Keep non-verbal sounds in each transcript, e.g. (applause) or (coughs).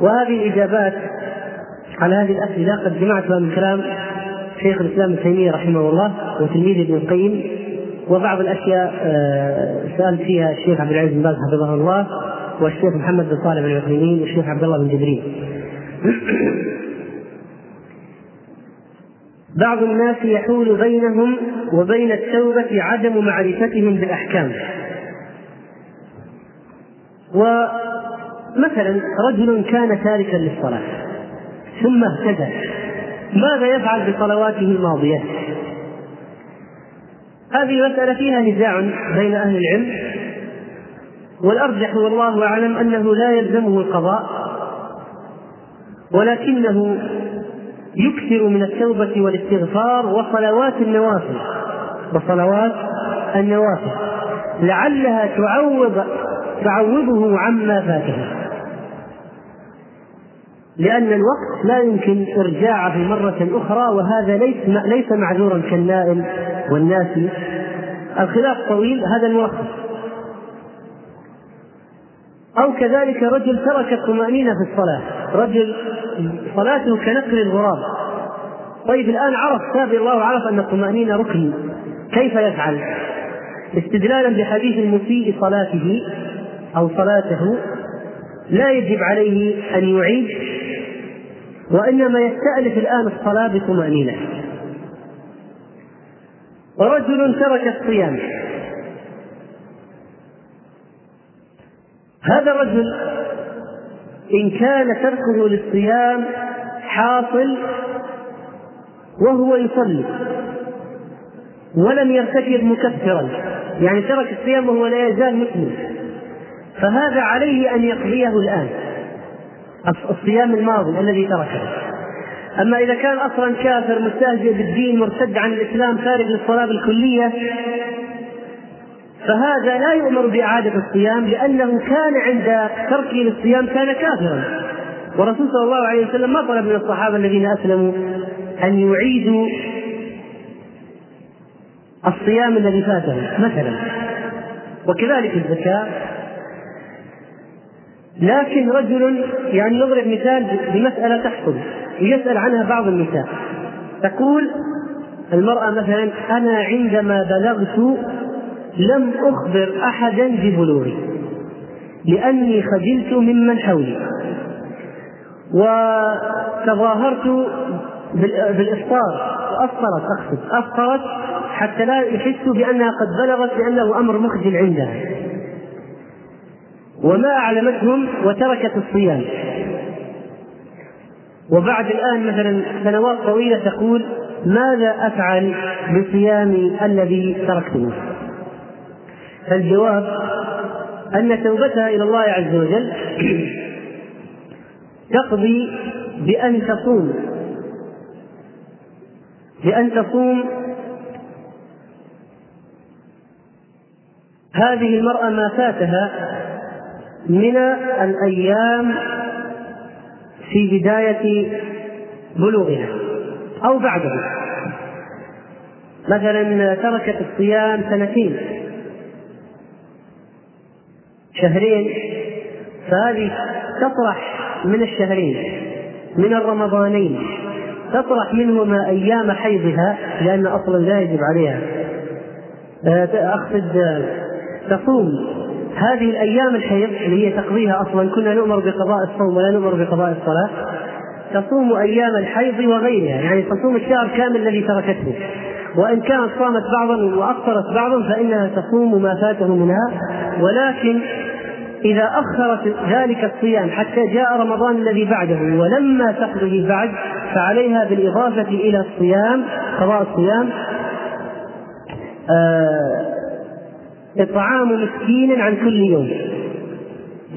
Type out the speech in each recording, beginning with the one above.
وهذه الإجابات على هذه الأسئلة قد جمعتها من كلام شيخ الإسلام ابن تيمية رحمه الله وتلميذ ابن القيم وبعض الأشياء آه، سأل فيها الشيخ عبد العزيز بن باز حفظه الله والشيخ محمد بن صالح بن العثيمين والشيخ عبد الله بن جبريل. (coughs) بعض الناس يحول بينهم وبين التوبة عدم معرفتهم بالأحكام. ومثلا رجل كان تاركا للصلاة ثم اهتدى ماذا يفعل بصلواته الماضية؟ هذه مسألة فيها نزاع بين أهل العلم والأرجح والله أعلم أنه لا يلزمه القضاء ولكنه يكثر من التوبة والاستغفار وصلوات النوافل. وصلوات النوافل. لعلها تعوض تعوضه عما فاته. لأن الوقت لا يمكن إرجاعه مرة أخرى وهذا ليس ليس معذورا كالنائم والناسي الخلاف طويل هذا الملخص أو كذلك رجل ترك الطمأنينة في الصلاة. رجل صلاته كنقل الغراب. طيب الآن عرف تاب الله عرف أن الطمأنينة ركن. كيف يفعل؟ استدلالا بحديث المسيء صلاته أو صلاته لا يجب عليه أن يعيد وإنما يستأنف الآن الصلاة بطمأنينة. ورجل ترك الصيام. هذا الرجل إن كان تركه للصيام حاصل وهو يصلي. ولم يرتكب مكفرا. يعني ترك الصيام وهو لا يزال مسلم. فهذا عليه أن يقضيه الآن. الصيام الماضي الذي تركه. أما إذا كان أصلا كافر مستهزئ بالدين مرتد عن الإسلام خارج للصلاة بالكلية فهذا لا يؤمر بإعادة الصيام لأنه كان عند تركه للصيام كان كافرا. والرسول صلى الله عليه وسلم ما طلب من الصحابة الذين أسلموا أن يعيدوا الصيام الذي فاتهم مثلا. وكذلك الزكاة. لكن رجل يعني نضرب مثال بمسألة تحصل ويسأل عنها بعض النساء. تقول المرأة مثلا أنا عندما بلغت لم أخبر أحدا ببلوغي لأني خجلت ممن حولي وتظاهرت بالإفطار وأفطرت أقصد أفطرت حتى لا يحسوا بأنها قد بلغت لأنه أمر مخجل عندها. وما أعلمتهم وتركت الصيام. وبعد الآن مثلا سنوات طويلة تقول ماذا أفعل بصيامي الذي تركته؟ فالجواب أن توبتها إلى الله عز وجل (clears throat) تقضي بأن تصوم. بأن تصوم. هذه المرأة ما فاتها من الأيام في بداية بلوغها أو بعده. مثلا تركت الصيام سنتين. شهرين. فهذه تطرح من الشهرين من الرمضانين. تطرح منهما أيام حيضها لأن أصلا لا يجب عليها. أقصد تصوم. هذه الأيام الحيض اللي هي تقضيها أصلا كنا نؤمر بقضاء الصوم ولا نؤمر بقضاء الصلاة. تصوم أيام الحيض وغيرها يعني تصوم الشهر كامل الذي تركته. وإن كانت صامت بعضا وافطرت بعضا فإنها تصوم ما فاته منها. ولكن إذا أخرت ذلك الصيام حتى جاء رمضان الذي بعده ولما تقضه بعد فعليها بالإضافة إلى الصيام قضاء الصيام. آه إطعام مسكين عن كل يوم.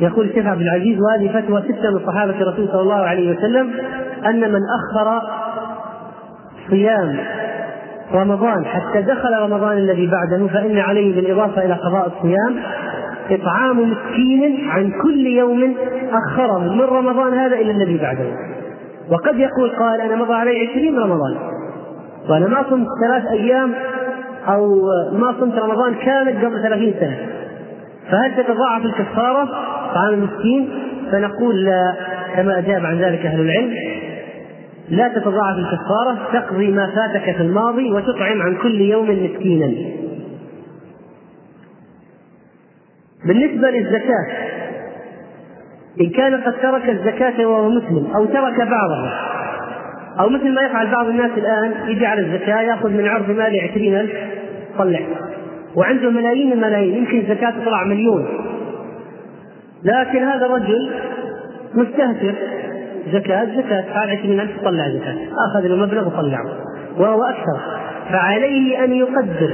يقول الشيخ عبد العزيز وهذه فتوى ستة من صحابة الرسول صلى الله عليه وسلم أن من أخر صيام رمضان حتى دخل رمضان الذي بعده فإن عليه بالإضافة إلى قضاء الصيام إطعام مسكين عن كل يوم أخره من رمضان هذا إلى الذي بعده. وقد يقول قال أنا مضى علي عشرين رمضان. وأنا ما صمت ثلاث أيام أو ما صمت رمضان كامل قبل ثلاثين سنة. فهل تتضاعف الكفارة طعام المسكين؟ فنقول لا كما أجاب عن ذلك أهل العلم. لا تتضاعف الكفارة تقضي ما فاتك في الماضي وتطعم عن كل يوم مسكينا. بالنسبة للزكاة إن كان قد ترك الزكاة وهو مسلم أو ترك بعضها أو مثل ما يفعل بعض الناس الآن يجي على الزكاة يأخذ من عرض مالي عشرين ألف طلع. وعنده ملايين الملايين يمكن الزكاة تطلع مليون. لكن هذا الرجل مستهتر. زكاة زكاة. عشرين ألف طلع زكاة. أخذ المبلغ وطلعه. وهو أكثر. فعليه أن يقدر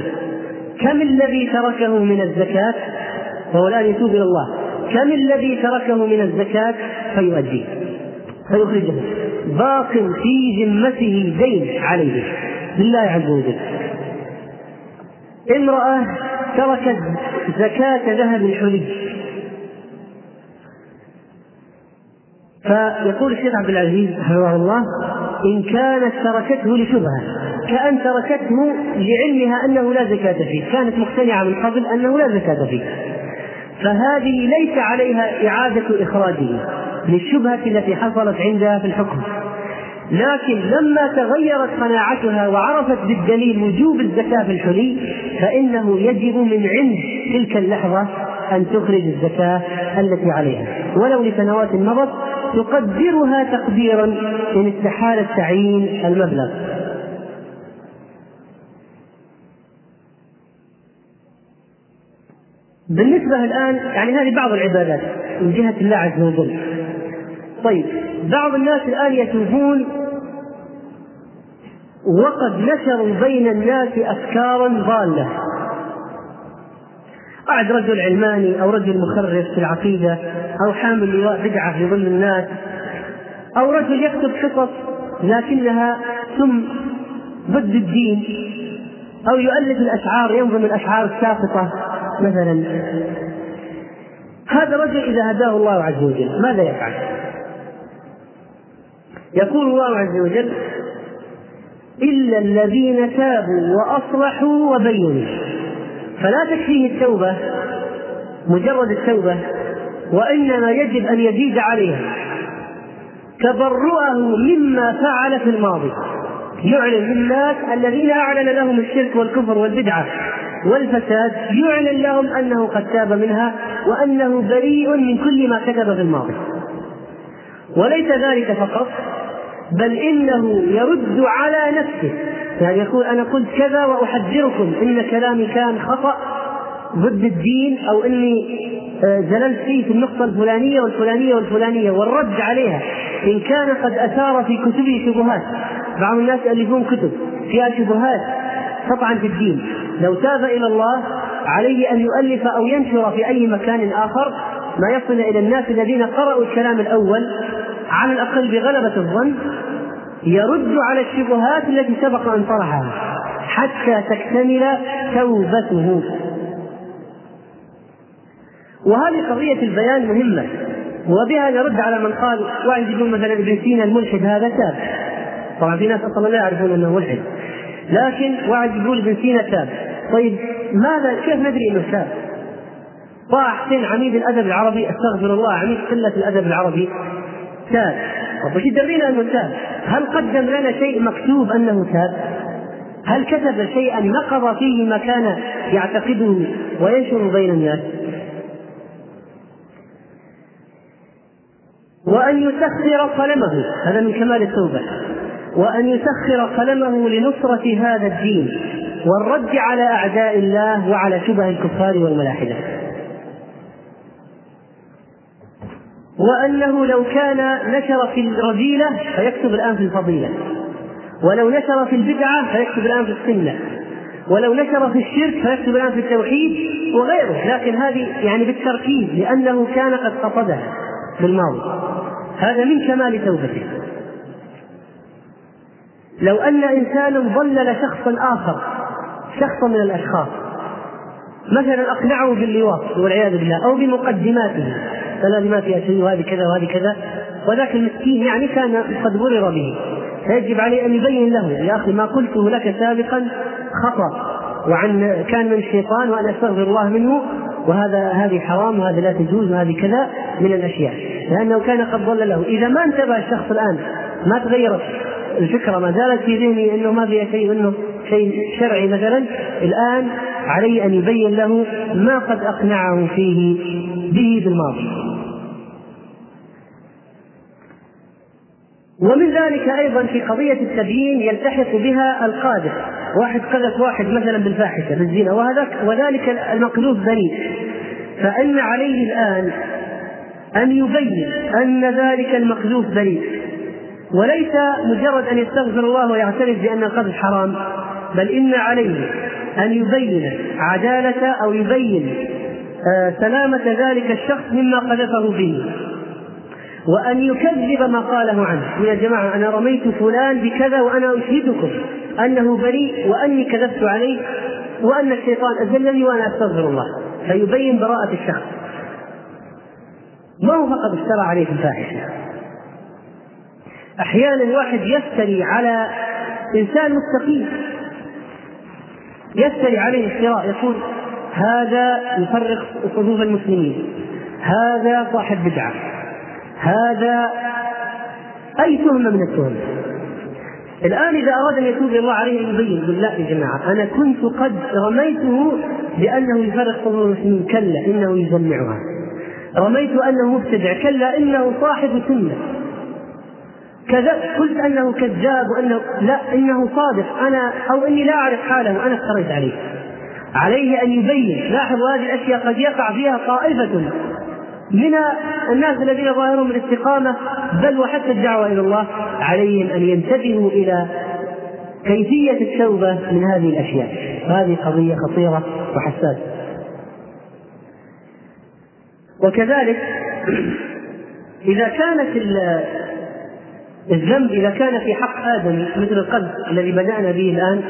كم الذي تركه من الزكاة وهو الآن يتوب إلى الله كم الذي تركه من الزكاة فيؤديه فيخرجه. باق في ذمته دين عليه. لله عز وجل. امرأة تركت زكاة ذهب الحلي فيقول الشيخ عبد العزيز حفظه الله إن كانت تركته لشبهة كأن تركته لعلمها أنه لا زكاة فيه. كانت مقتنعة من قبل أنه لا زكاة فيه. فهذه ليس عليها إعادة إخراجه. للشبهة التي حصلت عندها في الحكم. لكن لما تغيرت قناعتها وعرفت بالدليل وجوب الزكاة في الحلي فإنه يجب من عند تلك اللحظة أن تخرج الزكاة التي عليها. ولو لسنوات مضت تقدرها تقديرا إن استحال تعيين المبلغ. بالنسبة الآن يعني هذه بعض العبادات من جهة الله عز وجل. طيب بعض الناس الآن يتوبون وقد نشروا بين الناس أفكارا ضالة قعد رجل علماني أو رجل مخرف في العقيدة أو حامل لواء بدعة في ظل الناس أو رجل يكتب قصص لكنها ثم ضد الدين أو يؤلف الأشعار ينظم الأشعار الساقطة مثلا هذا الرجل إذا هداه الله عز وجل ماذا يفعل؟ يقول الله عز وجل إلا الذين تابوا وأصلحوا وبينوا. فلا تكفيه التوبة مجرد التوبة وإنما يجب أن يزيد عليها. تبرؤه مما فعل في الماضي. يعلن للناس الذين أعلن لهم الشرك والكفر والبدعة والفساد يعلن لهم أنه قد تاب منها وأنه بريء من كل ما كتب في الماضي. وليس ذلك فقط بل إنه يرد على نفسه. يعني يقول أنا قلت كذا وأحذركم إن كلامي كان خطأ ضد الدين أو إني آه، زللت فيه في النقطة الفلانية والفلانية والفلانية والرد عليها. إن كان قد أثار في كتبه شبهات. بعض الناس يألفون كتب فيها شبهات قطعا في الدين. لو تاب إلى الله عليه أن يؤلف أو ينشر في أي مكان آخر ما يصل إلى الناس الذين قرأوا الكلام الأول على الأقل بغلبة الظن يرد على الشبهات التي سبق أن طرحها حتى تكتمل توبته. وهذه قضية البيان مهمة وبها نرد على من قال واحد يقول مثلا ابن سينا الملحد هذا تاب طبعا في ناس أصلا لا يعرفون أنه ملحد. لكن واحد يقول ابن سينا تاب طيب ماذا؟ كيف ندري أنه تاب؟ طه حسين عميد الأدب العربي أستغفر الله عميد قلة الأدب العربي. تاب طيب وش يدرينا أنه تاب؟ هل قدم لنا شيء مكتوب أنه تاب؟ هل كتب شيئا نقض فيه ما كان يعتقده وينشر بين الناس؟ وأن يسخر قلمه هذا من كمال التوبة وأن يسخر قلمه لنصرة هذا الدين والرد على أعداء الله وعلى شبه الكفار والملاحدة وأنه لو كان نشر في الرذيلة فيكتب الآن في الفضيلة. ولو نشر في البدعة فيكتب الآن في السنة. ولو نشر في الشرك فيكتب الآن في التوحيد وغيره. لكن هذه يعني بالتركيز لأنه كان قد قصدها في الماضي. هذا من كمال توبته. لو أن إنسانا ضلل شخصا آخر شخصا من الأشخاص مثلا أقنعه باللواط والعياذ بالله أو بمقدماته فلازم ما فيها شيء وهذه كذا وهذه كذا. وذاك المسكين يعني كان قد غرر به. فيجب عليه أن يبين له يا أخي ما قلته لك سابقا خطأ وعن كان من الشيطان وأن أستغفر الله منه وهذا هذه حرام وهذه لا تجوز وهذه كذا من الأشياء. لأنه كان قد ضل له. إذا ما انتبه الشخص الآن ما تغيرت الفكرة ما زالت في ذهنه أنه ما فيها شيء أنه شيء شرعي مثلا الآن عليه أن يبين له ما قد أقنعه فيه به بالماضي. ومن ذلك أيضا في قضية التبيين يلتحق بها القادر واحد قذف واحد مثلا بالفاحشة بالزنا وهذاك وذلك المقذوف بريء فإن عليه الآن أن يبين أن ذلك المقذوف بريء وليس مجرد أن يستغفر الله ويعترف بأن القذف حرام بل إن عليه أن يبين عدالة أو يبين آه، سلامة ذلك الشخص مما قذفه به. وأن يكذب ما قاله عنه. يا جماعة أنا رميت فلان بكذا وأنا أشهدكم أنه بريء وأني كذبت عليه وأن الشيطان أذلني وأنا أستغفر الله. فيبين براءة الشخص. ما هو فقط اشترى عليه الفاحشة. أحيانا واحد يفتري على إنسان مستقيم. يفتري عليه افتراء يقول هذا يفرق صفوف المسلمين هذا صاحب بدعة. هذا أي تهمة من التهم الآن إذا أراد أن يتوب الله عليه يبين يقول لا يا جماعة أنا كنت قد رميته بأنه يفرق صدور المسلمين كلا إنه يجمعها. رميت أنه مبتدع كلا إنه صاحب سنة. كذا قلت أنه كذاب وأنه لا إنه صادق. أنا أو إني لا أعرف حاله أنا افتريت عليه. عليه أن يبين. لاحظوا هذه الأشياء قد يقع فيها طائفة. من الناس الذين ظاهرهم الاستقامة بل وحتى الدعوة إلى الله عليهم أن ينتبهوا إلى كيفية التوبة من هذه الأشياء. هذه قضية خطيرة وحساسة. وكذلك إذا كانت الذنب إذا كان في حق آدم مثل القذف الذي بدأنا به الآن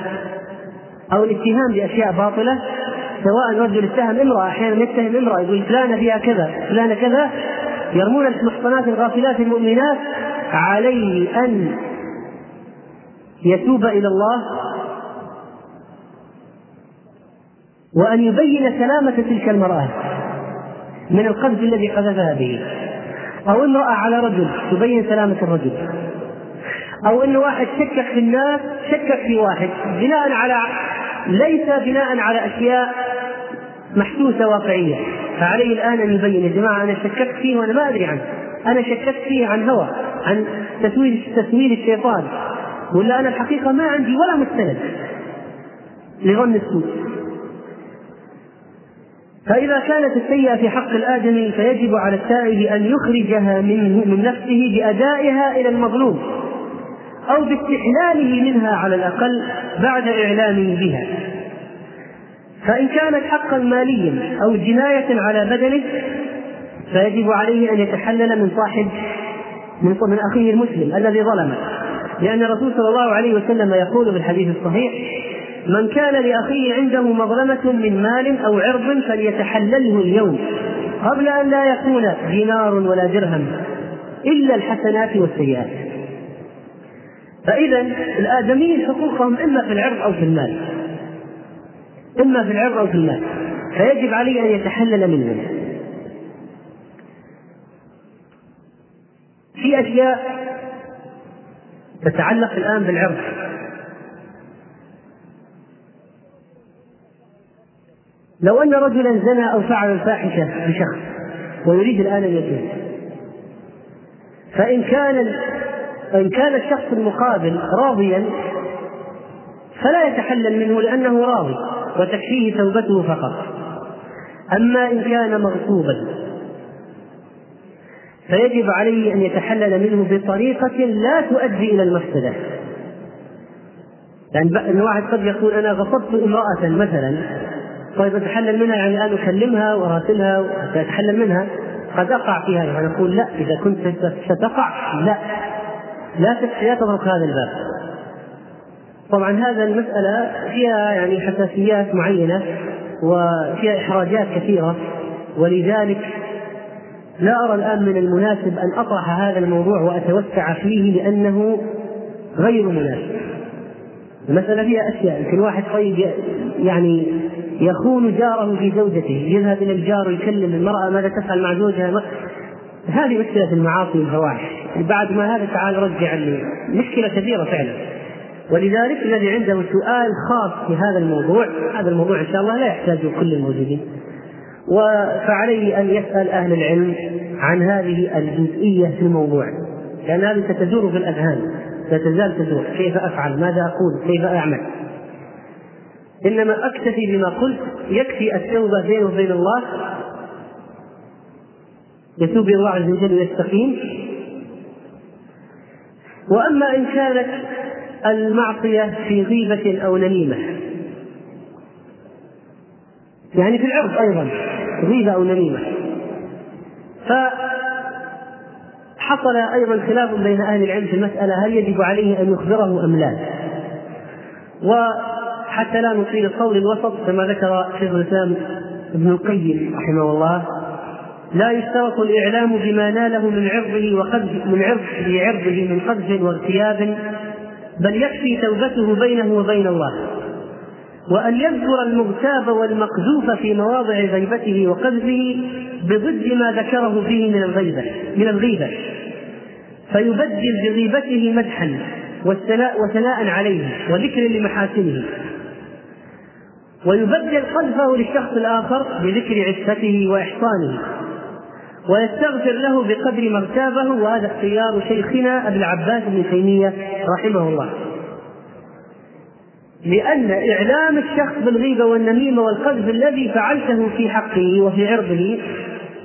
أو الاتهام بأشياء باطلة سواء رجل اتهم امرأة أحيانا يتهم امرأة يقول فلانة فيها كذا فلانة كذا يرمون المحصنات الغافلات المؤمنات عليه أن يتوب إلى الله وأن يبين سلامة تلك المرأة من القذف الذي قذفها به. أو امرأة على رجل تبين سلامة الرجل. أو أن واحد شكك في الناس شكك في واحد بناء على ليس بناء على أشياء محسوسة واقعية. فعليه الآن أن يبين يا جماعة أنا شككت فيه وأنا ما أدري عنه. أنا شككت فيه عن هوى عن تسويل تسويل الشيطان. ولا أنا الحقيقة ما عندي ولا مستند لظن السوء. فإذا كانت السيئة في حق الآدمي فيجب على التائب أن يخرجها منه من نفسه بأدائها إلى المظلوم أو باستحلاله منها على الأقل بعد إعلامه بها. فإن كانت حقا ماليا أو جناية على بدنه فيجب عليه أن يتحلل من صاحب من من أخيه المسلم الذي ظلمه. لأن الرسول صلى الله عليه وسلم يقول في الحديث الصحيح من كان لأخيه عنده مظلمة من مال أو عرض فليتحلله اليوم قبل أن لا يكون دينار ولا درهم إلا الحسنات والسيئات. فإذا الآدميين حقوقهم إما في العرض أو في المال. إما في العرض أو في المال. فيجب عليه أن يتحلل منهم في أشياء تتعلق الآن بالعرض. لو أن رجلا زنى أو فعل الفاحشة بشخص ويريد الآن أن يتوب فإن كان إن كان الشخص المقابل راضيا فلا يتحلل منه لأنه راضي. وتكفيه توبته فقط. أما إن كان مغصوبا فيجب عليه أن يتحلل منه بطريقة لا تؤدي إلى المفسدة. يعني أن واحد قد يقول أنا غصبت امرأة مثلا طيب أتحلل منها؟ يعني الآن أكلمها وأراسلها وأتحلل منها. قد أقع فيها. يعني نقول لا إذا كنت ستقع لا. لا تترك هذا الباب. طبعا هذا المسألة فيها يعني حساسيات معينة وفيها إحراجات كثيرة ولذلك لا أرى الآن من المناسب أن أطرح هذا الموضوع وأتوسع فيه لأنه غير مناسب. المسألة فيها أشياء يمكن واحد طيب يعني يخون جاره في زوجته يذهب إلى الجار ويكلم المرأة ماذا تفعل مع زوجها؟ هذه مشكلة المعاصي والفواحش. بعد ما هذا تعال رجع مشكلة كبيرة فعلا. ولذلك الذي عنده سؤال خاص في هذا الموضوع هذا الموضوع إن شاء الله لا يحتاجه كل الموجودين. فعليه أن يسأل أهل العلم عن هذه الجزئية في الموضوع. لأن هذه ستدور في الأذهان لا تزال تدور كيف أفعل؟ ماذا أقول؟ كيف أعمل؟ إنما أكتفي بما قلت يكفي التوبة بينه وبين الله. يتوب الله عز وجل ويستقيم. وأما إن كانت المعصية في غيبة أو نميمة يعني في العرض أيضا غيبة أو نميمة ف حصل أيضا خلاف بين أهل العلم في المسألة هل يجب عليه أن يخبره أم لا؟ وحتى لا نطيل القول الوسط كما ذكر شيخ الإسلام ابن القيم رحمه الله لا يشترط الإعلام بما ناله من عرضه وقذف من عرض لعرضه من قذف واغتياب بل يكفي توبته بينه وبين الله. وأن يذكر المغتاب والمقذوف في مواضع غيبته وقذفه بضد ما ذكره فيه من الغيبة من الغيبة. فيبدل بغيبته مدحا والثناء وثناء عليه وذكر لمحاسنه. ويبدل قذفه للشخص الآخر بذكر عفته وإحصانه. ويستغفر له بقدر ما اغتابه وهذا اختيار شيخنا أبي العباس بن تيمية رحمه الله. لأن إعلام الشخص بالغيبة والنميمة والقذف الذي فعلته في حقه وفي عرضه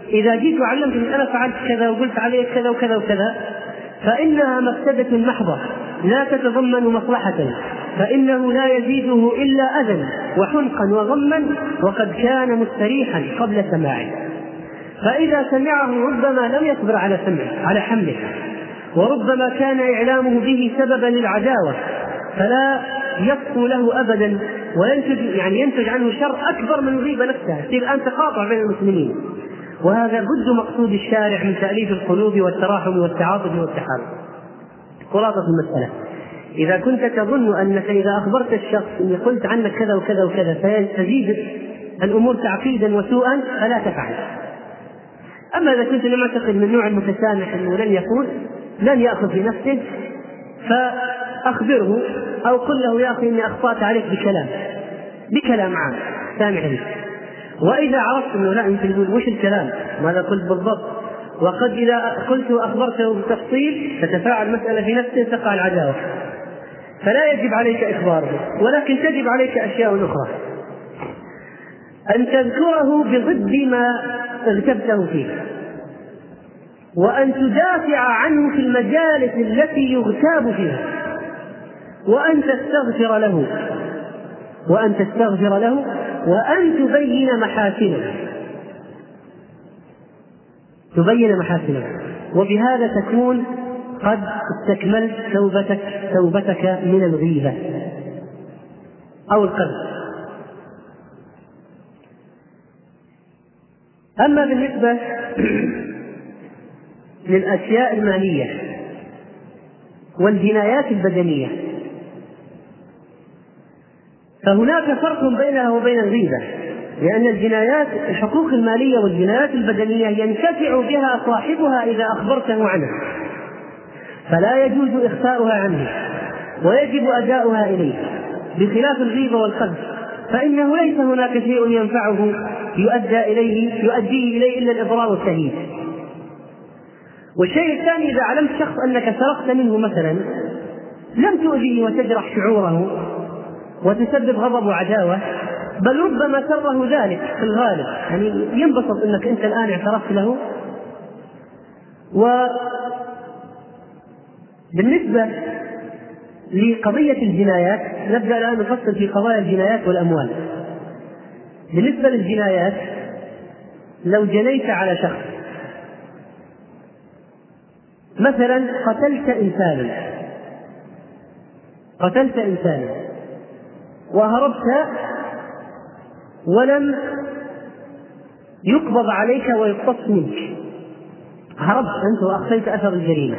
إذا جيت وعلمته أنا فعلت كذا وقلت عليه كذا وكذا وكذا فإنها مفسدة محضة لا تتضمن مصلحة فإنه لا يزيده إلا أذى وحنقا وغما وقد كان مستريحا قبل سماعه. فإذا سمعه ربما لم يصبر على سمعه على حمله وربما كان إعلامه به سببا للعداوة. فلا يبقوا له ابدا وينتج يعني ينتج عنه شر أكبر من الغيبه نفسها يصير الان تقاطع بين المسلمين. وهذا ضد مقصود الشارع من تأليف القلوب والتراحم والتعاطف والتحالف. خلاصة المسألة. إذا كنت تظن انك اذا أخبرت الشخص إني قلت عنك كذا وكذا وكذا فتزيد الأمور تعقيدا وسوءا فلا تفعل. أما إذا كنت معتقد من النوع المتسامح أنه لن يكون لن يأخذ في نفسه فأخبره أو قل له يا أخي إني أخطأت عليك بكلام بكلام عام سامحني وإذا عرفت أنه لا يمكن يقول وش الكلام؟ ماذا قلت بالضبط؟ وقد إذا قلت وأخبرته بالتفصيل تتفاعل المساله في نفسه تقع العداوة فلا يجب عليك إخباره ولكن تجب عليك أشياء أخرى أن تذكره بضد ما اغتبته فيه. وأن تدافع عنه في المجالس التي يغتاب فيها. وأن تستغفر له. وأن تستغفر له. وأن تبين محاسنه. تبين محاسنه. وبهذا تكون قد استكملت توبتك توبتك من الغيبة. أو القذف أما بالنسبة للأشياء المالية والجنايات البدنية فهناك فرق بينها وبين الغيبة لأن الجنايات الحقوق المالية والجنايات البدنية ينتفع بها صاحبها إذا أخبرته عنها فلا يجوز إخفاؤها عنه ويجب أداؤها إليه بخلاف الغيبة والقذف فإنه ليس هناك شيء ينفعه يؤدى إليه يؤديه إليه إلا الإضرار والتهييج والشيء الثاني إذا علمت شخص أنك سرقت منه مثلا لم تؤذيه وتجرح شعوره وتسبب غضب وعداوة بل ربما سره ذلك في الغالب. يعني ينبسط أنك أنت الآن اعترفت له. و بالنسبة لقضية الجنايات نبدأ الآن نفصل في قضايا الجنايات والأموال. بالنسبة للجنايات لو جنيت على شخص مثلا قتلت إنسانا قتلت إنسانا وهربت ولم يقبض عليك ويقتص منك هربت أنت وأخفيت أثر الجريمة.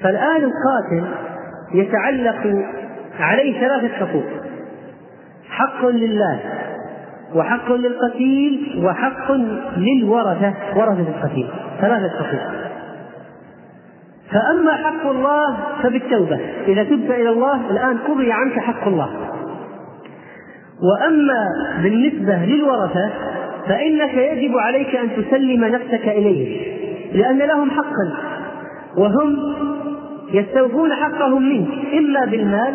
فالآن القاتل يتعلق عليه ثلاثة حقوق. حق لله وحق للقتيل وحق للورثة ورثة القتيل. ثلاثة حقوق. فأما حق الله فبالتوبة. إذا تبت إلى الله الآن قضي عنك حق الله. وأما بالنسبة للورثة فإنك يجب عليك أن تسلم نفسك إليهم لأن لهم حقا. وهم يستوفون حقهم منك. إما بالمال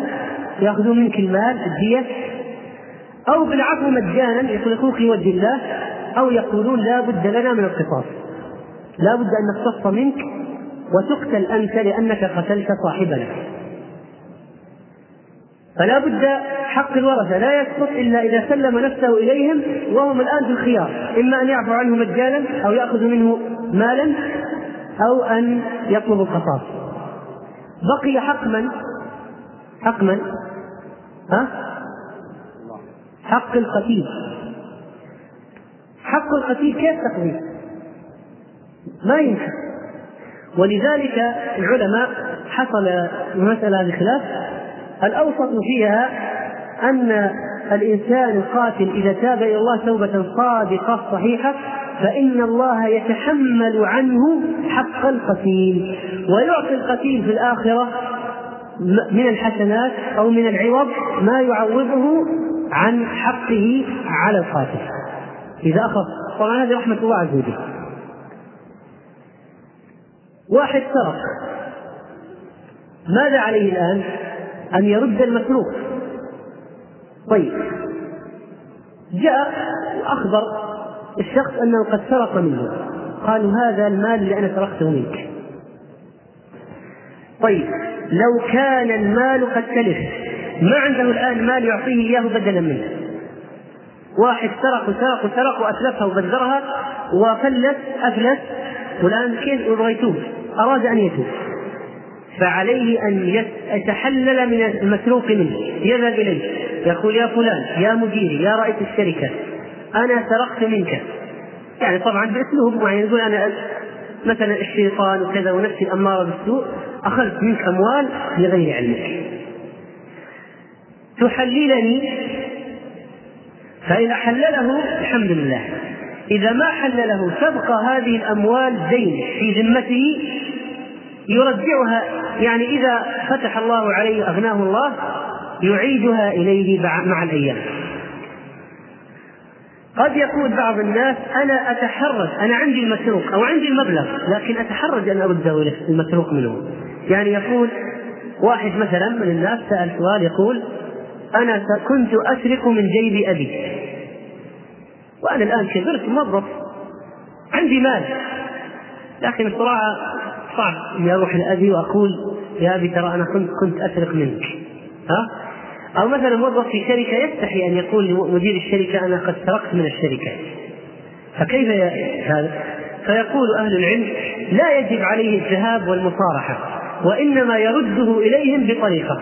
يأخذون منك المال الدية أو بالعفو مجانا يقول أخوك لوجه الله أو يقولون لا بد لنا من القصاص لا بد أن نقتص منك وتقتل أنت لأنك قتلت صاحبنا فلا بد حق الورثة لا يسقط إلا إذا سلم نفسه إليهم وهم الآن في الخيار إما أن يعفو عنه مجانا أو يأخذ منه مالا أو أن يطلب القصاص بقي حق من؟ حق من؟ ها؟ حق القتيل. حق القتيل كيف تقضيه؟ ما ينفع. ولذلك العلماء حصل مسألة بخلاف. الأوسط فيها أن الإنسان القاتل إذا تاب إلى الله توبة صادقة صحيحة فإن الله يتحمل عنه حق القتيل. ويعطي القتيل في الآخرة من الحسنات أو من العوض ما يعوضه عن حقه على القاتل إذا أخذ طبعا هذه رحمة الله عز وجل. واحد سرق ماذا عليه الآن؟ أن يرد المسروق. طيب. جاء وأخبر الشخص أنه قد سرق منه. قالوا هذا المال اللي أنا سرقته منك. طيب. لو كان المال قد تلف ما عنده الآن مال يعطيه إياه بدلا منه. واحد سرق وسرق وسرق وأتلفها وبذرها وفلت أفلس والآن كيف يبغى يتوب؟ أراد أن يتوب. فعليه أن يتحلل من المسروق منه. يذهب إليه. يقول يا فلان يا مديري يا رئيس الشركة أنا سرقت منك. يعني طبعا بأسلوب معين. يقول أنا مثلا الشيطان وكذا ونفسي الأمارة بالسوء أخذت منك أموال بغير علمك. تحللني. فإن حلله الحمد لله. إذا ما حلله تبقى هذه الأموال دين في ذمته يرجعها يعني إذا فتح الله عليه أغناه الله يعيدها إليه مع الأيام. قد يقول بعض الناس أنا أتحرج أنا عندي المسروق أو عندي المبلغ لكن أتحرج أن أرده المسروق منه. يعني يقول واحد مثلا من الناس سأل سؤال يقول أنا كنت أسرق من جيب أبي. وأنا الآن كبرت موظف عندي مال. لكن الصراحة صعب إني أروح لأبي وأقول يا أبي ترى أنا كنت كنت أسرق منك. ها؟ أو مثلا موظف في شركة يستحي أن يقول لمدير الشركة أنا قد سرقت من الشركة. فكيف هذا؟ فيقول أهل العلم لا يجب عليه الذهاب والمصارحة وإنما يرده إليهم بطريقة.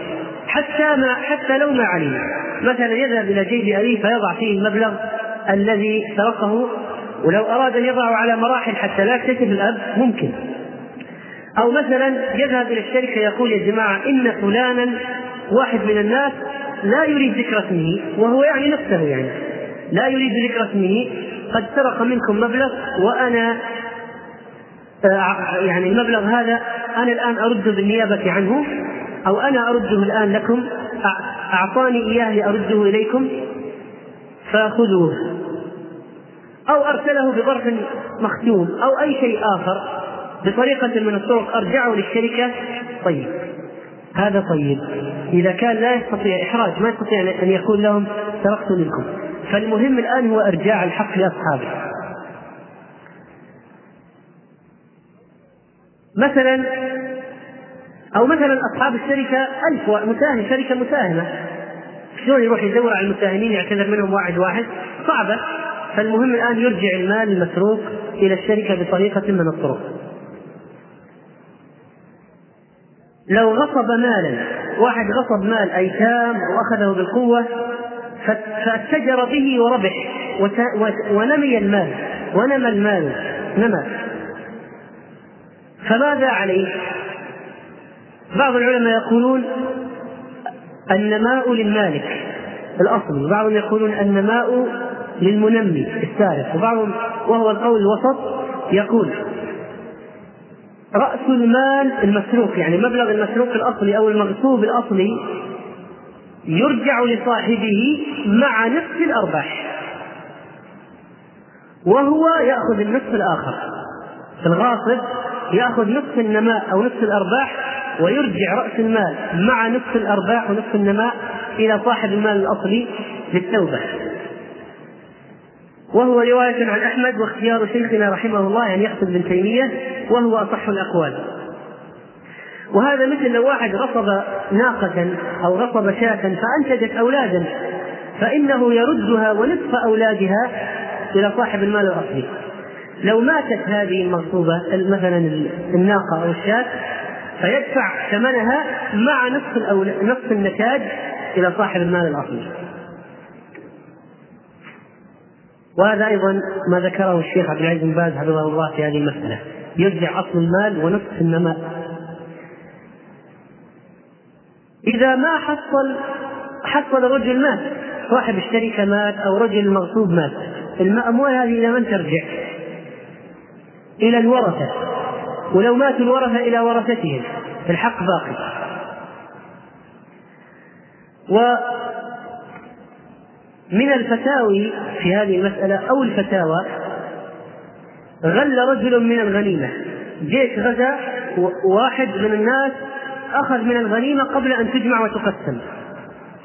حتى ما حتى لو ما علم مثلا يذهب إلى جيب ابيه فيضع فيه المبلغ الذي سرقه ولو أراد أن يضعه على مراحل حتى لا يكتشف الأب ممكن. أو مثلا يذهب إلى الشركة يقول يا جماعة إن فلانا واحد من الناس لا يريد ذكر اسمه وهو يعني نفسه يعني لا يريد ذكر اسمه قد سرق منكم مبلغ وأنا آه، يعني المبلغ هذا أنا الآن أرده بالنيابة عنه. أو أنا أرده الآن لكم أعطاني إياه لأرده إليكم فخذوه. أو أرسله بظرف مختوم أو أي شيء آخر بطريقة من الطرق أرجعه للشركة. طيب. هذا طيب. إذا كان لا يستطيع إحراج ما يستطيع أن يقول لهم سرقت منكم. فالمهم الآن هو إرجاع الحق لأصحابه. مثلا أو مثلا أصحاب الشركة ألف مساهم شركة مساهمة شلون يروح يدور على المساهمين يعتذر منهم واحد واحد؟ صعبة. فالمهم الآن يرجع المال المسروق إلى الشركة بطريقة من الطرق. لو غصب مالا واحد غصب مال أيتام وأخذه بالقوة فاتجر به وربح ونمي المال. ونمى المال. نمى. فماذا عليه؟ بعض العلماء يقولون النماء للمالك الأصلي وبعضهم يقولون النماء للمنمي السارق وبعضهم وهو القول الوسط يقول رأس المال المسروق يعني مبلغ المسروق الأصلي أو المغصوب الأصلي يرجع لصاحبه مع نصف الأرباح وهو يأخذ النصف الآخر. الغاصب يأخذ نصف النماء أو نصف الأرباح ويرجع رأس المال مع نصف الأرباح ونصف النماء إلى صاحب المال الأصلي للتوبة وهو رواية عن أحمد واختيار شيخنا رحمه الله يعني يحسب ابن تيمية وهو أصح الأقوال. وهذا مثل لو واحد غصب ناقة أو غصب شاة فأنتجت أولادا فإنه يردها ونصف أولادها إلى صاحب المال الأصلي. لو ماتت هذه المغصوبة مثلا الناقة أو الشاة فيدفع ثمنها مع نصف نصف النتاج إلى صاحب المال الأصلي. وهذا أيضا ما ذكره الشيخ عبد العزيز بن باز حفظه الله في هذه المسألة. يرجع أصل المال ونصف النماء إذا ما حصل حصل رجل مات صاحب الشركة مات أو رجل مغصوب مات الأموال هذه إلى من ترجع؟ إلى الورثة. ولو ماتوا الورثة إلى ورثتهم. الحق باقي. ومن الفتاوي في هذه المسألة أو الفتاوى غل رجل من الغنيمة. جيش غزا واحد من الناس أخذ من الغنيمة قبل أن تجمع وتقسم.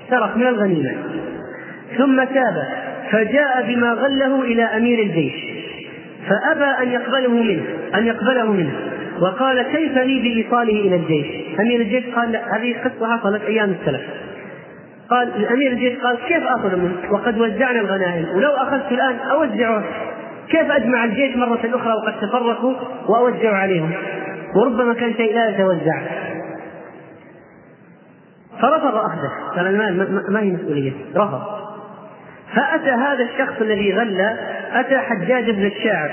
سرق من الغنيمة. ثم تاب. فجاء بما غله إلى أمير الجيش. فأبى أن يقبله منه أن يقبله منه. وقال كيف لي بإيصاله إلى الجيش؟ أمير الجيش قال هذه قصة حصلت أيام السلف. قال الأمير الجيش قال كيف آخذ منه وقد وزعنا الغنائم ولو أخذت الآن أوزعه. كيف أجمع الجيش مرة أخرى وقد تفرقوا وأوزع عليهم؟ وربما كان شيء لا يتوزع. فرفض أخذه. قال المال ما هي مسؤولية؟ رفض. فأتى هذا الشخص الذي غل أتى حجاج بن الشاعر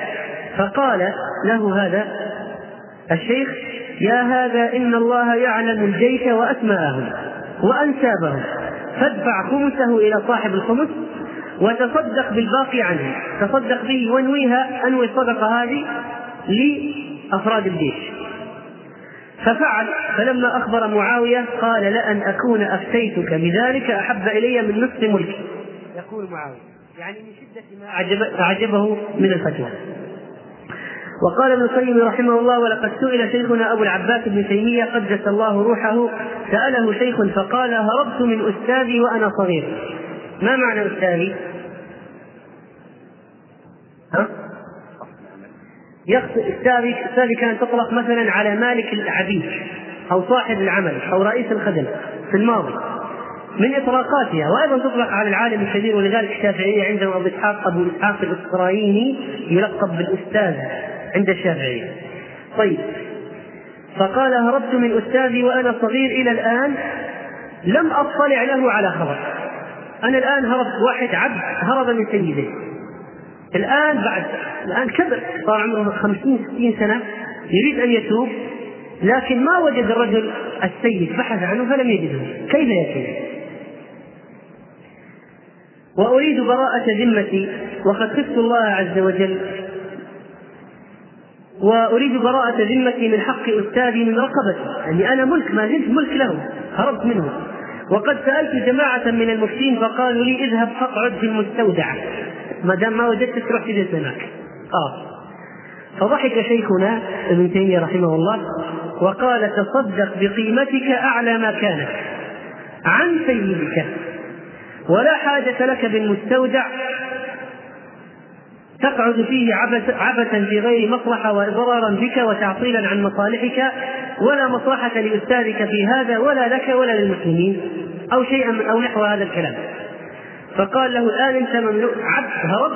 فقال له هذا الشيخ يا هذا إن الله يعلم الجيش وأسماءهم وأنسابهم فادفع خمسه إلى صاحب الخمس وتصدق بالباقي عنه تصدق به وانويها انوي الصدقة هذه لأفراد الجيش. ففعل فلما أخبر معاوية قال لأن أكون أفتيتك بذلك أحب إلي من نصف ملكي يقول معاوية يعني من شدة ما أعجب أعجبه من الفتوى. وقال ابن القيم رحمه الله ولقد سئل شيخنا أبو العباس بن تيمية قدس الله روحه سأله شيخ فقال هربت من أستاذي وأنا صغير ما معنى أستاذي؟ ها؟ أستاذي أستاذي كانت تطلق مثلا على مالك العبيد أو صاحب العمل أو رئيس الخدم في الماضي من إطلاقاتها وأيضا تطلق على العالم الكبير ولذلك الشافعية عندهم أبو إسحاق أبو إسحاق الإسرائيلي يلقب بالأستاذ عند الشافعيه. طيب فقال هربت من أستاذي وأنا صغير إلى الآن لم أطلع له على خبر. أنا الآن هربت واحد عبد هرب من سيده. الآن بعد الآن كبر صار عمره 50 60 سنة يريد أن يتوب لكن ما وجد الرجل السيد بحث عنه فلم يجده كيف يتوب؟ وأريد براءة ذمتي وقد خفت الله عز وجل وأريد براءة ذمتي من حق أستاذي من رقبتي يعني أنا ملك ما زلت ملك له. هربت منه. وقد سألت جماعة من المفتين فقالوا لي اذهب فاقعد في المستودع. ما دام ما وجدتك روح تجلس هناك خلاص فضحك شيخنا ابن تيمية رحمه الله وقال تصدق بقيمتك أعلى ما كانت. عن سيدك. ولا حاجة لك بالمستودع تقعد فيه عبثا في غير مصلحة وإضرارا بك وتعطيلا عن مصالحك ولا مصلحة لأستاذك في هذا ولا لك ولا للمسلمين أو شيئا أو نحو هذا الكلام. فقال له الآن أنت مملوك عبد هرب.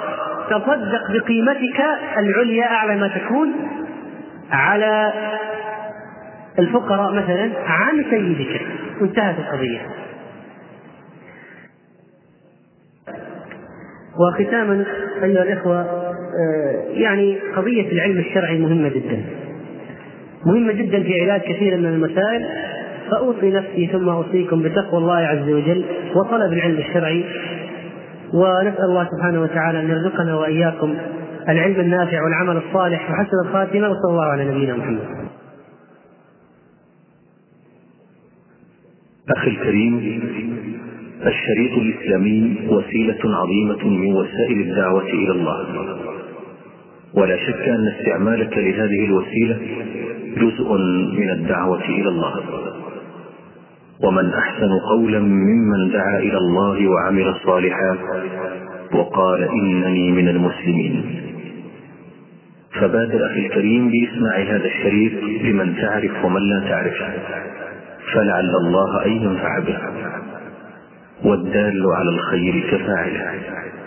تصدق بقيمتك العليا أعلى ما تكون على الفقراء مثلا عن سيدك. انتهت القضية. وختاما أيها الإخوة آه، يعني قضية العلم الشرعي مهمة جدا. مهمة جدا في علاج كثير من المسائل. فأوصي نفسي ثم أوصيكم بتقوى الله عز وجل وطلب العلم الشرعي. ونسأل الله سبحانه وتعالى أن يرزقنا وإياكم العلم النافع والعمل الصالح. وحسن الخاتمة وصلى الله على نبينا محمد. أخي الكريم الشريط الإسلامي وسيلة عظيمة من وسائل الدعوة إلى الله. ولا شك أن استعمالك لهذه الوسيلة جزء من الدعوة إلى الله. ومن أحسن قولا ممن دعا إلى الله وعمل صالحا وقال إنني من المسلمين. فبادر أخي الكريم بإسماع هذا الشريط لمن تعرف ومن لا تعرف. فلعل الله أن ينفع به. والدال على الخير كفاعله.